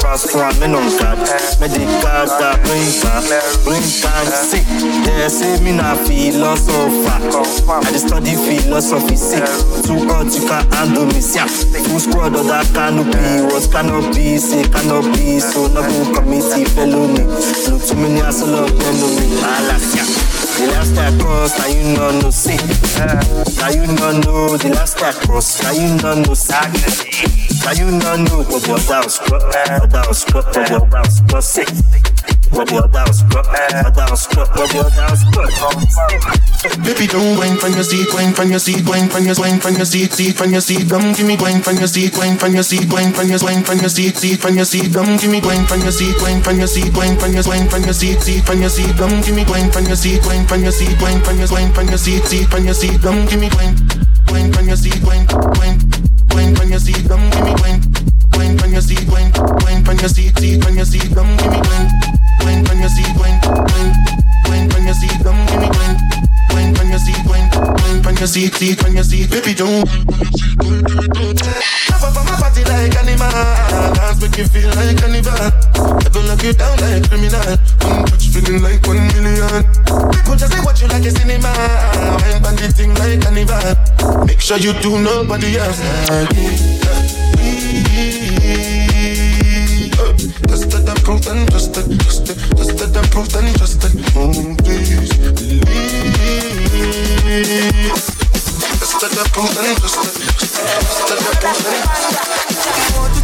Pass for a man on God? Me the God that bring back, ah. bring back sick. They say me not philosopher. I just study philosophy sick. Too hot you can't handle me, yeah. Full squad of that canopy, what canopy, say canopy, so no committee felony. Look too many as a lot enemy. Alaska. The last time cross, now you know no see. Now you know no, the last time cross, now you know no see. Now you know no, what your doubts, what your doubts, what your doubts, what sick. What your doubts, what your doubts, what your doubts, Baby, don't wine from your seat, wine from your seat, wine from your wine from your seat, seat from your seat. Come give me wine from your seat, wine from your seat, wine from your wine from your seat, seat from your seat. Come give me wine from your seat, wine from your seat, wine from your wine from your seat, seat from your seat. Come give me wine from your seat, wine from your seat, wine from your wine from your seat, seat from your seat. Come give me wine, wine from your seat, wine, wine, wine from your seat. Come give me wine, wine from your seat, wine, wine from your seat, seat from your seat. Come give me wine, wine from your seat, wine, wine, wine from your. Come give me wine. Wine from your seat, wine, wine from your seat, seat from your seat, baby don't. Jump up on my body like animal, dance make you feel like carnival. I don't lock you down like criminal. One touch feeling like one million. People just say what you like is cinema. Wine the thing like carnival. Make sure you do nobody else like me. Just that I'm proof and trusted, trusted, just that I'm proof and trusted. Mm, please believe. Just that I'm proof and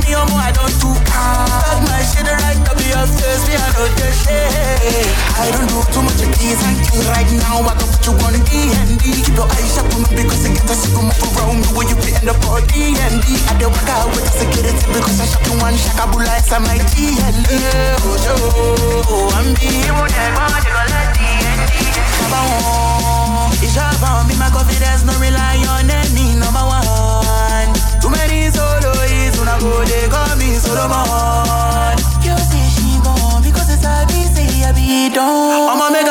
things right now. I can put you on D and D. Keep your eyes shut on me because I get a sick move around me when you be in the party and D. I don't work out with the security because I shot you one shakabula, it's my T and D. Oh, oh, I'm the one that want to let D and D. It's about me, my confidence, no rely on any number one. Too many soloists, when I go, they call me Solomon. You say she gone because it's a busy, I be done. I'ma make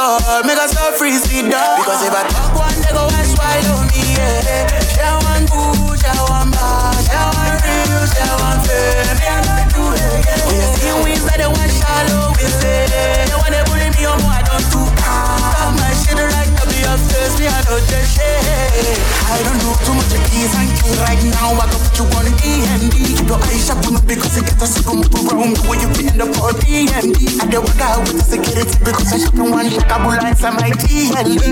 no make a stop free, sit down. Because if I talk one, they go and swallow me, yeah. Share one food, share one bar, share one real, share one fame. Me, I don't do it. Oh, you see wins that they want shallow, we say. They wanna bully me, oh, I don't do. Talk my shit right up your face, me, I know the shit. I don't know too much of these and things right now. I can put you on D and D. Keep your eyes shut on me because you get a sick move around the way you be in the party and D. I don't work out with the security because I shot in one shakabula inside my T and D.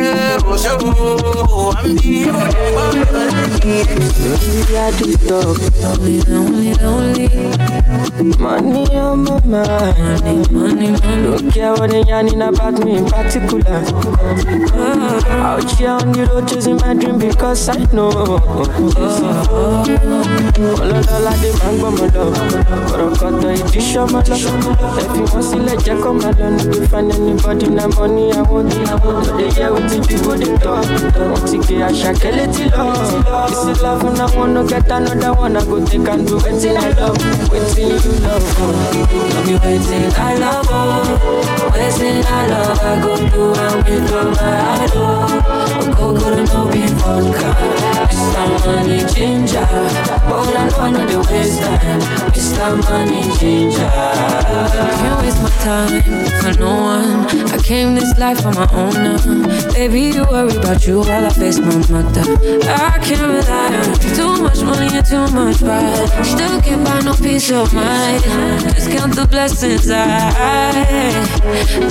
Oh, so I'm the I do talk, lonely, lonely, lonely. Money on my mind, money, money. Don't care what they're yarning about me in particular. Uh-huh. Out here on the road chasing my dream because I know. Ọlọ́lọ́lá dé máa ń gbọ́ mọ́ lọ. Ọ̀rọ̀kọ̀tọ̀ ìdí ṣọ́mọ́ lọ. Ẹ̀fí wọn sílẹ̀ jẹ́ kó máa lọ. No dey find anybody na money I want. No dey hear wetin people dey talk. Wọ́n ti gé àṣàkẹ́ létí lọ. Is love and I wanna get another one. I go take and do wetin I love. Wetin you love. No be wetin I love. Wetin I love I go do am with my heart. Oh. Ogogoro no be vodka. Mr. Money Ginger. All I know I know the waste time. Mr. Money Ginger. Time for no one. I came this life on my own now. Baby, you worry about you while I face my mother. I can't rely on too much money and too much pride. Still can't buy no peace of mind. Just count the blessings I.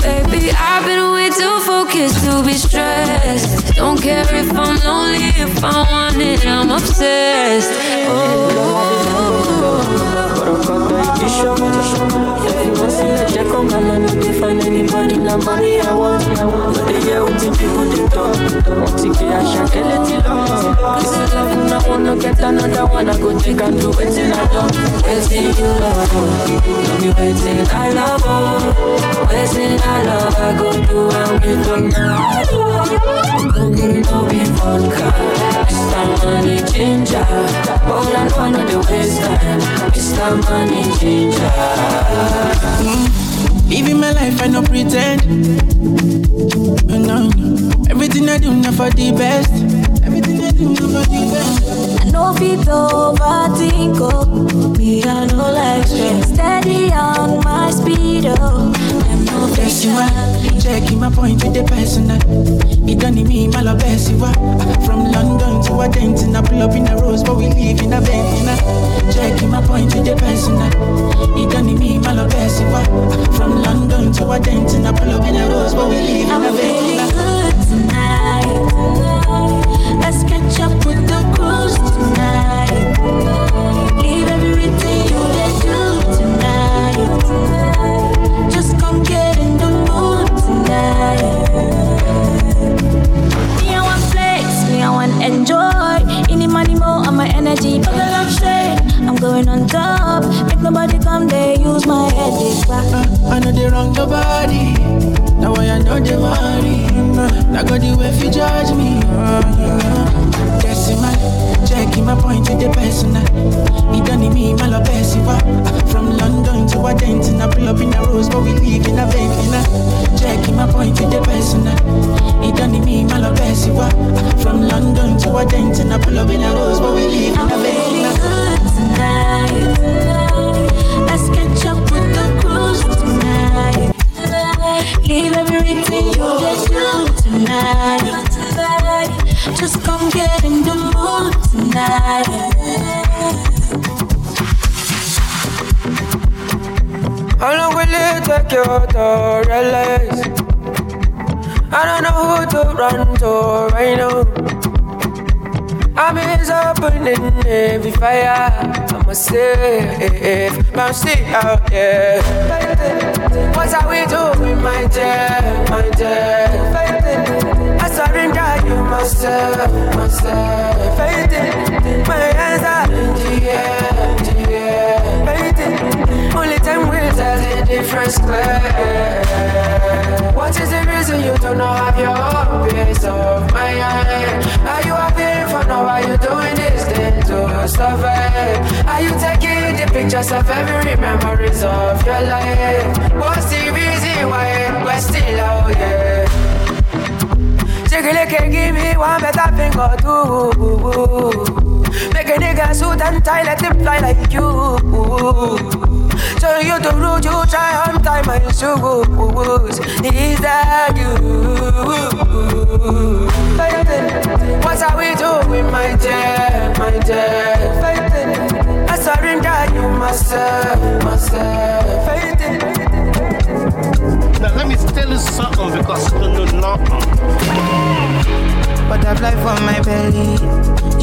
Baby, I've been way too focused to be stressed. Don't care if I'm lonely, if I want it, I'm obsessed. This is love and I wanna get another one. I go take and do wetin I love. Wetin you be wetin I love. oh. Wetin I love I go do am with all my heart. Ogogoro no be vodka. Mr. Money Ginger. All I know I know the waste time. Mr. Money Ginger. Living my life, I no pretend. Oh, no, no. Everything I do, not for the best. Everything I do, not for the best. I know fit overthink, oh Me, know like stress Steady on my speed, oh no Yes, you are. Checking my point with the personal. It done me, my love, best you are. From London to Argentina, I pull up in a rose, but we live in a Bentina. Checking my point with the personal. It done me, my love, best you are. From London to Argentina, I pull up in a rose, but we live in a Bentina. good tonight Let's catch up with the cruise tonight From London to Argentina, pull up in a rose, but we live in a Bentina. Checking my point with the personal. It done me, my love, best you are. From London to Argentina, pull up in a rose, but we live in a I'm feeling Bentina. good tonight. Let's catch up with the cruise tonight. Leave everything you just do tonight. Just come get in the mood tonight. How long will it take you to realize? I don't know who to run to right now. I'm is opening every fire. I'm a safe, but I'm still out there. What are we doing, my dear, my dear? I surrender you myself, myself. My hands are in What is the reason you do not have your own peace of mind? Are you happy for now? Are you doing this thing to survive? Are you taking the pictures of every memories of your life? What's the reason why we're still out here? Chickily can give me one better thing or two. Make a nigga suit and tie, let him fly like you. So you to root, you try on time my shoes. Is that you? What are we doing, my dear, my dear? I surrender you myself, myself. Now let me tell you something because you don't know nothing. Butterfly for my belly,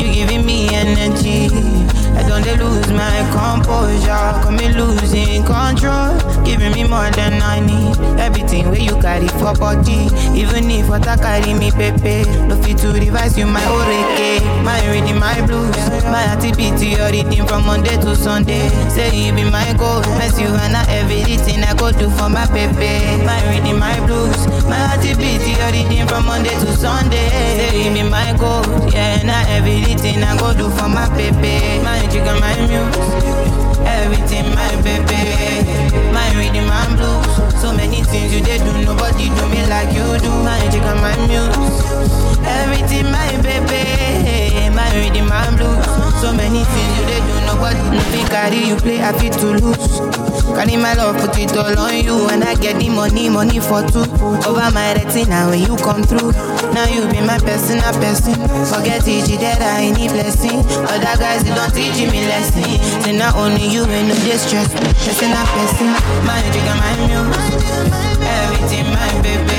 you giving me energy. I don't lose my composure, come me losing control, giving me more than I need. Everything where you carry for body, even if what I carry me pepe. No fit to revise you my oreke, my reading my blues, my activity or reading from Monday to Sunday. Say you be my goal, mess you and I everything I go do for my pepe. My reading my blues, my activity or reading from Monday to Sunday. Say you be my goal, yeah, and I everything I go do for my pepe. My jigga, my muse, everything my baby. My reading my blues, so many things you did do, nobody do me like you do. My jigga, my muse, everything my baby. My reading my blues, so many things you did do, nobody no fit carry you play, I fit to lose. Carry my love, put it all on you, and I get the money, money for two. Over my retina when you come through. Now you be my personal person. Forget it, that I need blessing. Other guys they don't teach me lesson. Say not only you and no distress. Person a person, my jigga, my muse. Everything my baby,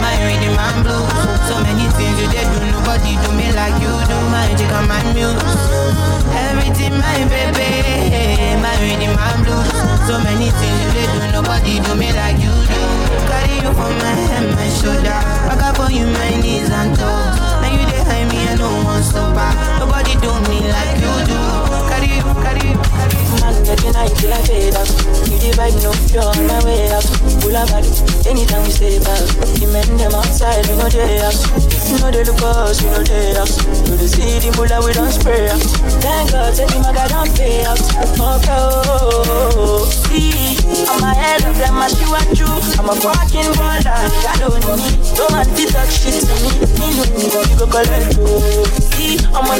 my reading my blues. So many things you did do, nobody do me like you do. My jigga, my muse. Everything my baby, my reading my blues. So many things you did do, nobody do me like you do. Carry you for my head, my shoulder. I got for you my knees and toes. You dey hide me and no one stop back. Nobody do me like you do. Carry you, carry you, carry you. Man, getting high till I fade out. You the vibe, no you're on my way out. Full of body, anytime we stay back. The men them outside, we know they out. You know they look us, we know they out. You the see the mullah, we don't spray out. Thank God, say the maga don't pay out. Okay, oh, oh, oh, oh. see, I'm ahead of them, I see what you. I'm a fucking baller, I don't need. Don't want to talk shit to me. Me know me, you go collect. See, I'm a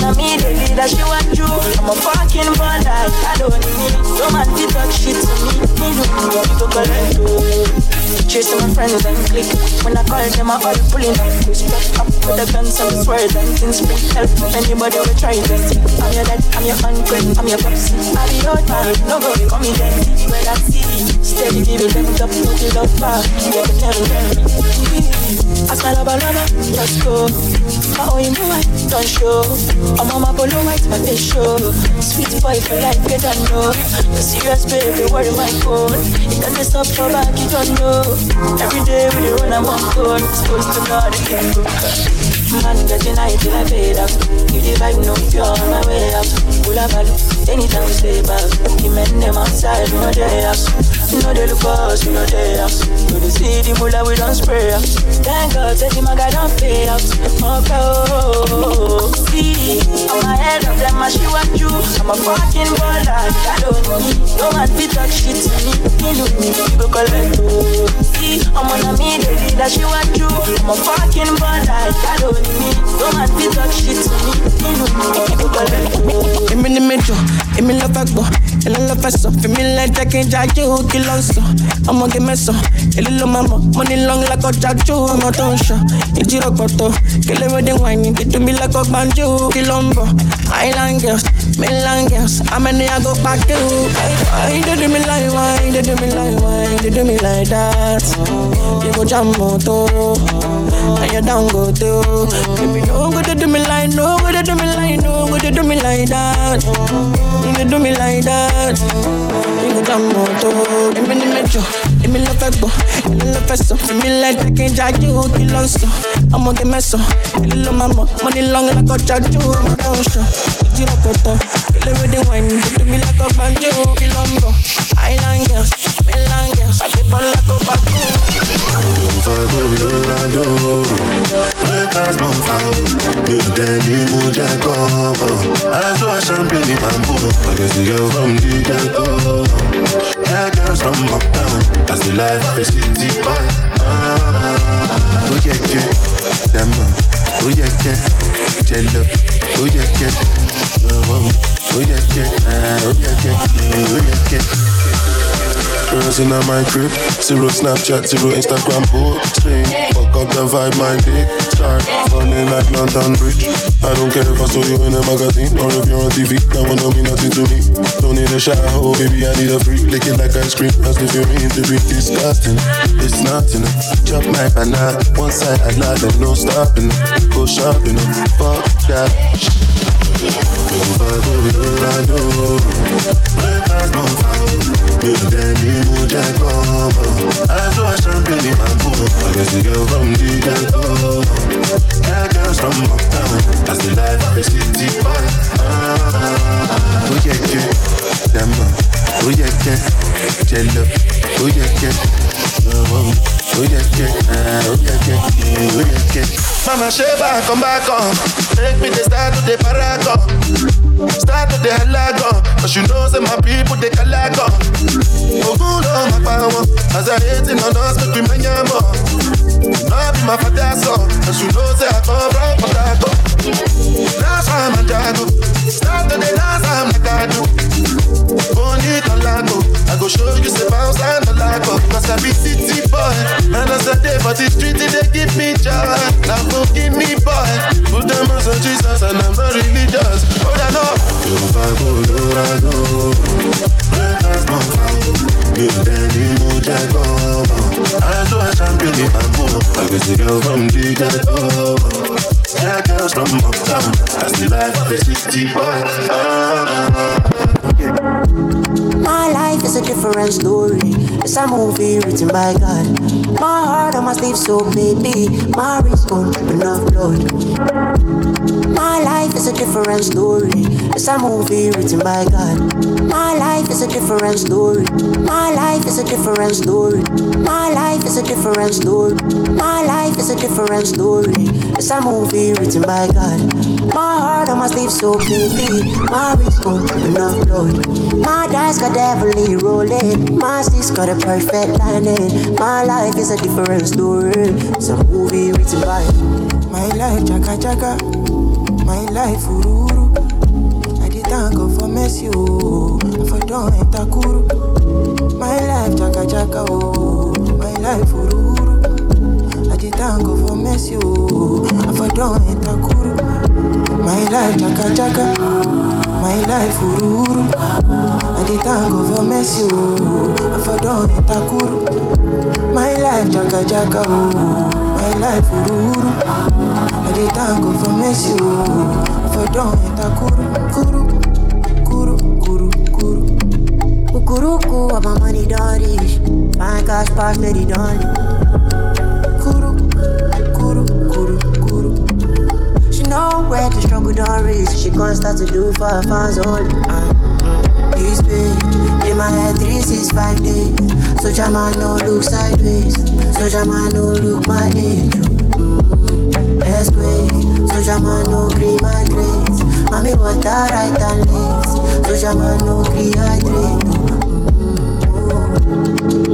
Chasing my friends and click. When I call them, I all pulling up. Step up with the guns and the swords and things. Bring help anybody will try this. I'm your dad, I'm your uncle, I'm your pops. I be your man, no go call me then. Where I see steady giving them no to love me. I smell a banana, let's go. You know I don't show. I'm on my polo white, my face show. Sweet boy for life, get I know. The serious baby, worry my phone. You can't stop for back, you don't know. Every day we run, I'm on code. Supposed to know the game. Man, getting high till I fade out. You the vibe, no pure on my way up. Full of value, anytime we stay back. The men them outside, we know they out. You know they look us, we know they out. You the see the mullah, we don't spray out. Thank God, say the maga don't pay out. Okay, oh, oh, oh, oh see, I'm ahead of them, I see what you. I'm a fucking baller, I don't need. No man fit talk shit to me. Me look me, you go collect oh. See, I'm on a me, they lead, I see you. I'm a fucking baller, I don't need. No man fit talk shit to me. Me look me, you go collect oh. Èmi ni mẹ́jọ, èmi lọ fẹ́ gbọ́, El lo peso, female jacking jaju, kilonso. I'ma get meso. El lo mama, money long like a jaju, I'm a tonsha. Ijiro koto, kill everything whining, get to me like a banjo, kilombo. Island girls, mainland girls, I'm a nigga go back to. Why they do me like, why they do me like, why they do me like that? You go jam moto, and you down go do me like, no to do me like, no to do me like that. Do me like that. You go jam moto, give me the metro, give me the febo, give me the feso, give me like I can't judge you, kill on so. I'ma get meso, little mama, money long like a judge you, my ocean. Zero in my crib, zero Snapchat, zero Instagram posting. Fuck up the vibe, my dick start running like London Bridge. I don't care if I saw you in a magazine or if you're on TV. That one don't mean nothing to me. Don't need a shower, oh baby, I need a freak. Lick it like ice cream, as if you mean to be disgusting. It's nothing. Chop my banana, one side I lie, there's no stopping. Go shopping, fuck that. Yeah, boy. Ah, yeah, Jello. Oh yeah, yeah. Oh, oh yeah, yeah. Ah, oh yeah, yeah. Oh yeah, yeah. Mama come back on. Take me the start to the paragon. Start to the halagon. Cause you know, say my people, they calagon. Oh, good on my power. As I hate in on us, make me man your more. Now be my father's son. Cause you know, say I come from Potato. Last time I jago. Start to the last time like I do. Only Talago. I go show you say bounce and the lago. Cause I be city boy. And as I day for the street, they give me joy. Now go give me boy. Put them on some Jesus and I'm not religious. Oh, I know. Yorùbá Colorado. Breakfast mon fàwọ̀. Mi ò dẹ́ni mú jẹ́ kọ́mọ. Aṣọ champagne bamboo. I guess the girl from the ghetto. Yeah, girls from uptown. That's the life of a city boy. My life is a different story. It's a movie written by God. My heart on my sleeve, so maybe my wrist won't drip enough blood. My life is a different story. It's a movie written by God. My life is a different story. My life is a different story. My life is a different story. My life is a different story. It's a movie written by God. My heart on my sleeve, so baby, my wrist drip enough blood. My dice got heavily rolling. My sticks got a perfect landing. My life is a different story. It's a movie written by My life, chaka chaka. Life, ururu. I did thank God for mercy, oh. For don't enter kuru. My life, chaka chaka, oh. My life, ururu. I did thank God for mercy, oh. For don't enter kuru. My life, chaka chaka. My life, ururu. I did thank God for mercy, oh. For don't enter. My life, chaka chaka, oh. My life, ururu. Dey thank God for mercy, oh. For don't enter kuru, kuru, kuru, kuru, kuru. Kukuruku, of my money don't reach. My cash pass, steady don't Kuru, kuru, kuru, kuru. She know where the struggle don't reach. She gon' start to do for her fans only. Uh. This page, in my head, 365 days. So Jama no look sideways. So Jama no look my age. Mm. So Jama no green my grace. Mommy water right and legs. So Jama no dehydrate.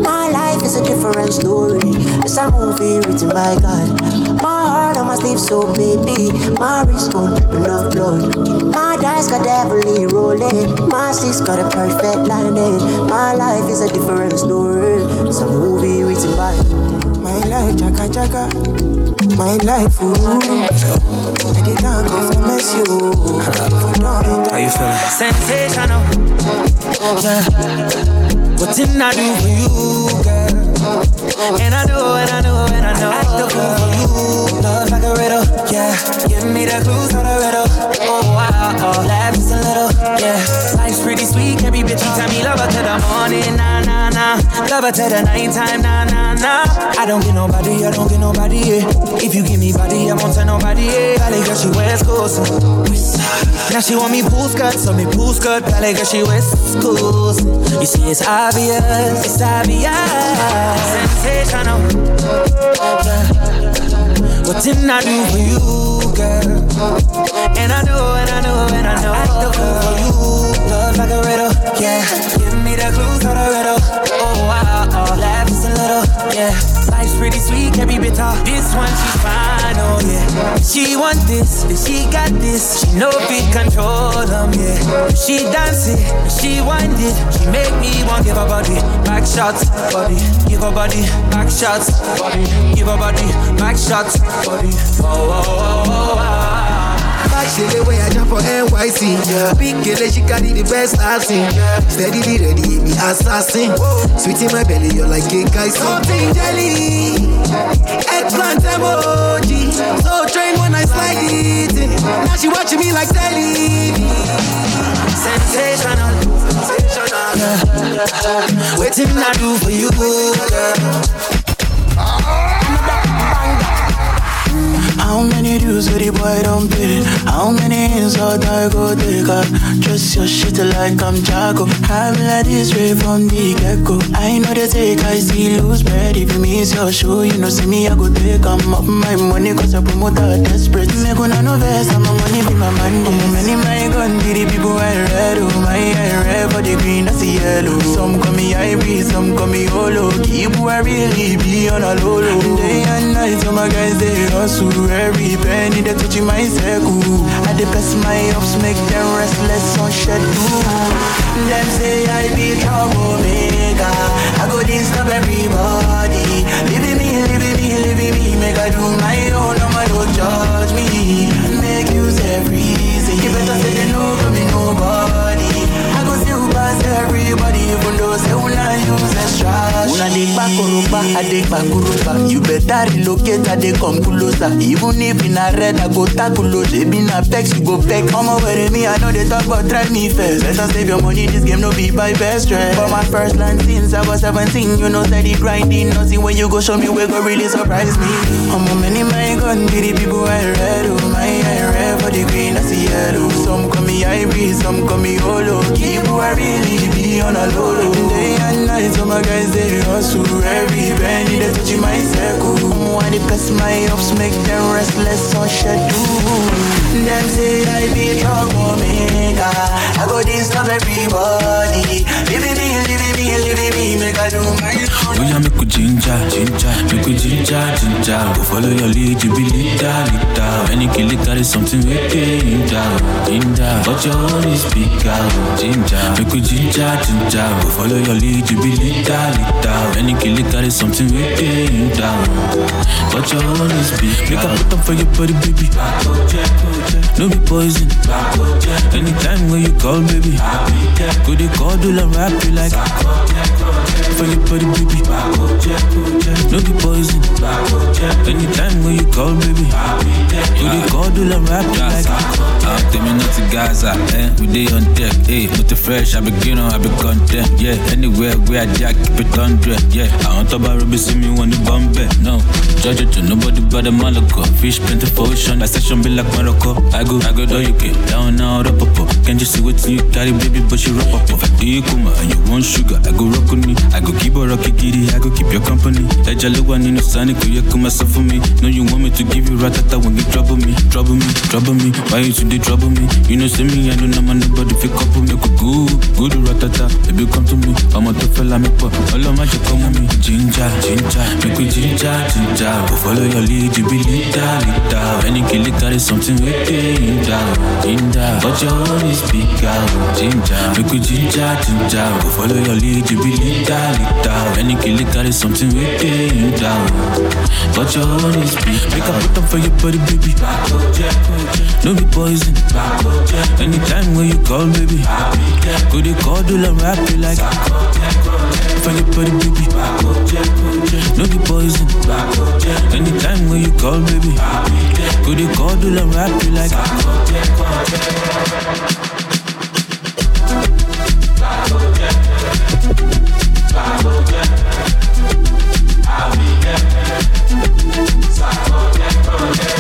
My life is a different story. It's a movie written by God. My heart on my sleeve, so baby, my wrist drip enough blood. My dice got heavily rolling. My sis got a perfect lining. My life is a different story. It's a movie written by my life, Jaka Jaka. My life, ooh. I did not go for mess you. Oh. How you feeling? Sensational. Yeah. What didn't I do for you, girl? And I know, and I know, and I know. Act the fool for you. Love like a riddle, yeah. Give me the clues for the riddle. Oh, wow, oh, laugh just a little, yeah. Life's pretty sweet, every bitch you tell me love her to the morning, nah, nah, nah. Love her to the nighttime, nah, nah, nah. I don't get nobody, I don't get nobody, yeah. If you give me body, I won't tell nobody, yeah. Valley girl, she wears clothes. Uh. Now she want me pool skirt, so me pool skirt. Valley girl, she wears schools. You see, it's obvious, it's obvious. Sensational. Oh. What didn't I do for you, girl? And I know, and I know, and I know. I the for you. Love like a riddle, yeah. Give me the clues for the riddle. Oh, wow, oh, laugh just a little, yeah. Pretty sweet, can be bitter. This one, she's fine, oh, yeah. She want this, she got this. She know fit control them, yeah. She dance it, she wind it. She make me want give her body back shots, body. Give her body back shots, body. Give her body back shots, body. Oh, oh, oh, oh, oh. oh. Back the way I jump for NYC. Yeah. Big girl, she carry the best I've seen. Steadily ready, me assassin. Sweet in my belly, you're like cake ice. Something jelly. Eggplant emoji. So train when I slide it. in. Now she watching me like telly. Sensational. Sensational. Yeah. Waiting I do for you, girl. How many dudes with the boy don't pay? How many insult I go take up? Trust your shit like I'm Jago. Have like this way from the get go. I know they take, I see lose bread. If you miss your show, you know, see me, I go take. I'm up my money, cause I promote a desperate. Me gonna no vest, I'm a money, be my money. Many my gun, be the people I read. Oh, my I red for the green, that's the yellow. Some call me Ivory, some call me Holo. Keep who I really be on a low low. Day and night, so my guys, they hustle. Every penny they touching my circle. I dey bless my ups, make them restless on schedule. Them say I be troublemaker. I go disturb everybody. Living me, living me, living me. Make I do my own, no man don't judge me. Make use every reason. You better say they know me nobody. Everybody, even though say una use extra. Una dey kpakurupa, I dey oh, kpakurupa. Oh, you better relocate, I dey come closer. Even if in a red, I go tackle low. Baby na vex, you go peck. I'ma wear me, I know they talk, but try me first. Better save your money, this game no be by best friend. For my first land since I was 17, you know steady grinding. Nothing when you go show me, we go really surprise me. I'm a many my gun, be people I read. Oh my, I the green, that's the yellow. Some call me Ivory, some call me Holo. Keep who I really be on a low low. Day and night, so my guys they hustle. Every penny they touching my circle. I'm one the best my ups make them restless on schedule. Them say I be troublemaker. I go disturb everybody. Living me, living me, living me, make I do my Oh ginger, ginger, make we ginger, ginger. Go follow your lead, you be leader, leader. Any kill it, carry something with uh. ginger, ginger. But your own is bigger, ginger. Make we ginger, ginger. Go follow your lead, you be leader, leader. Any kill it, carry something with uh. ginger. But your own is bigger. Make I put up for your body, baby. No be poison. Anytime when you call, baby. Go they call, do and rap you like. For your body, baby. No be poison. Anytime when you call, baby. Go they call, do and rap you like. Uh, tell me not to Gaza, eh? We day on deck, eh? Not the fresh, I be green I be content, yeah. Anywhere where I jack, keep it hundred, yeah. I want to buy Ruby, see me when the bomb no. Judge it to nobody but the Malaco. Fish plenty for ocean, my section be like Morocco. I go, I go, do you get down now, up, up, up. Can't you see what you carry, baby, but you rock up. I you come and you want sugar, I go rock on me. I go keep a rocky giddy, I go keep your company. Eja lewa nino sani kuye kuma suffer me. No, you want me to give you right, ratata when you trouble me, trouble me, trouble me. Why you today trouble me? You know, see me, I don't know my nobody fi couple me. Go good, good ratata. Baby, come to me. I'm a tough fella, me pop. All of my come on me. Ginger, ginger, make we ginger, ginger. Go follow your lead, you be leader, leader. Any kill carry something with ginger, ginger. But your own is bigger, ginger. Make we ginger, ginger. Go follow your lead, you be leader, leader. Any kill carry something with ginger. But your own is big. Make a put up for your body, baby. No be poison. Anytime when you call, baby. Go they call, do la rap you like. For your body, baby. No be poison. Anytime when you call, baby. Go they call, do la rap you like.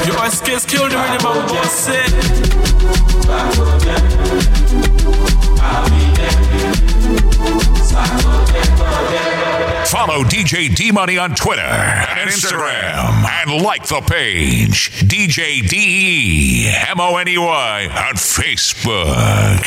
Your skills killed the rhythm of boss it. Follow DJ Dee Money on Twitter and Instagram and like the page DJ D E M O N E Y on Facebook.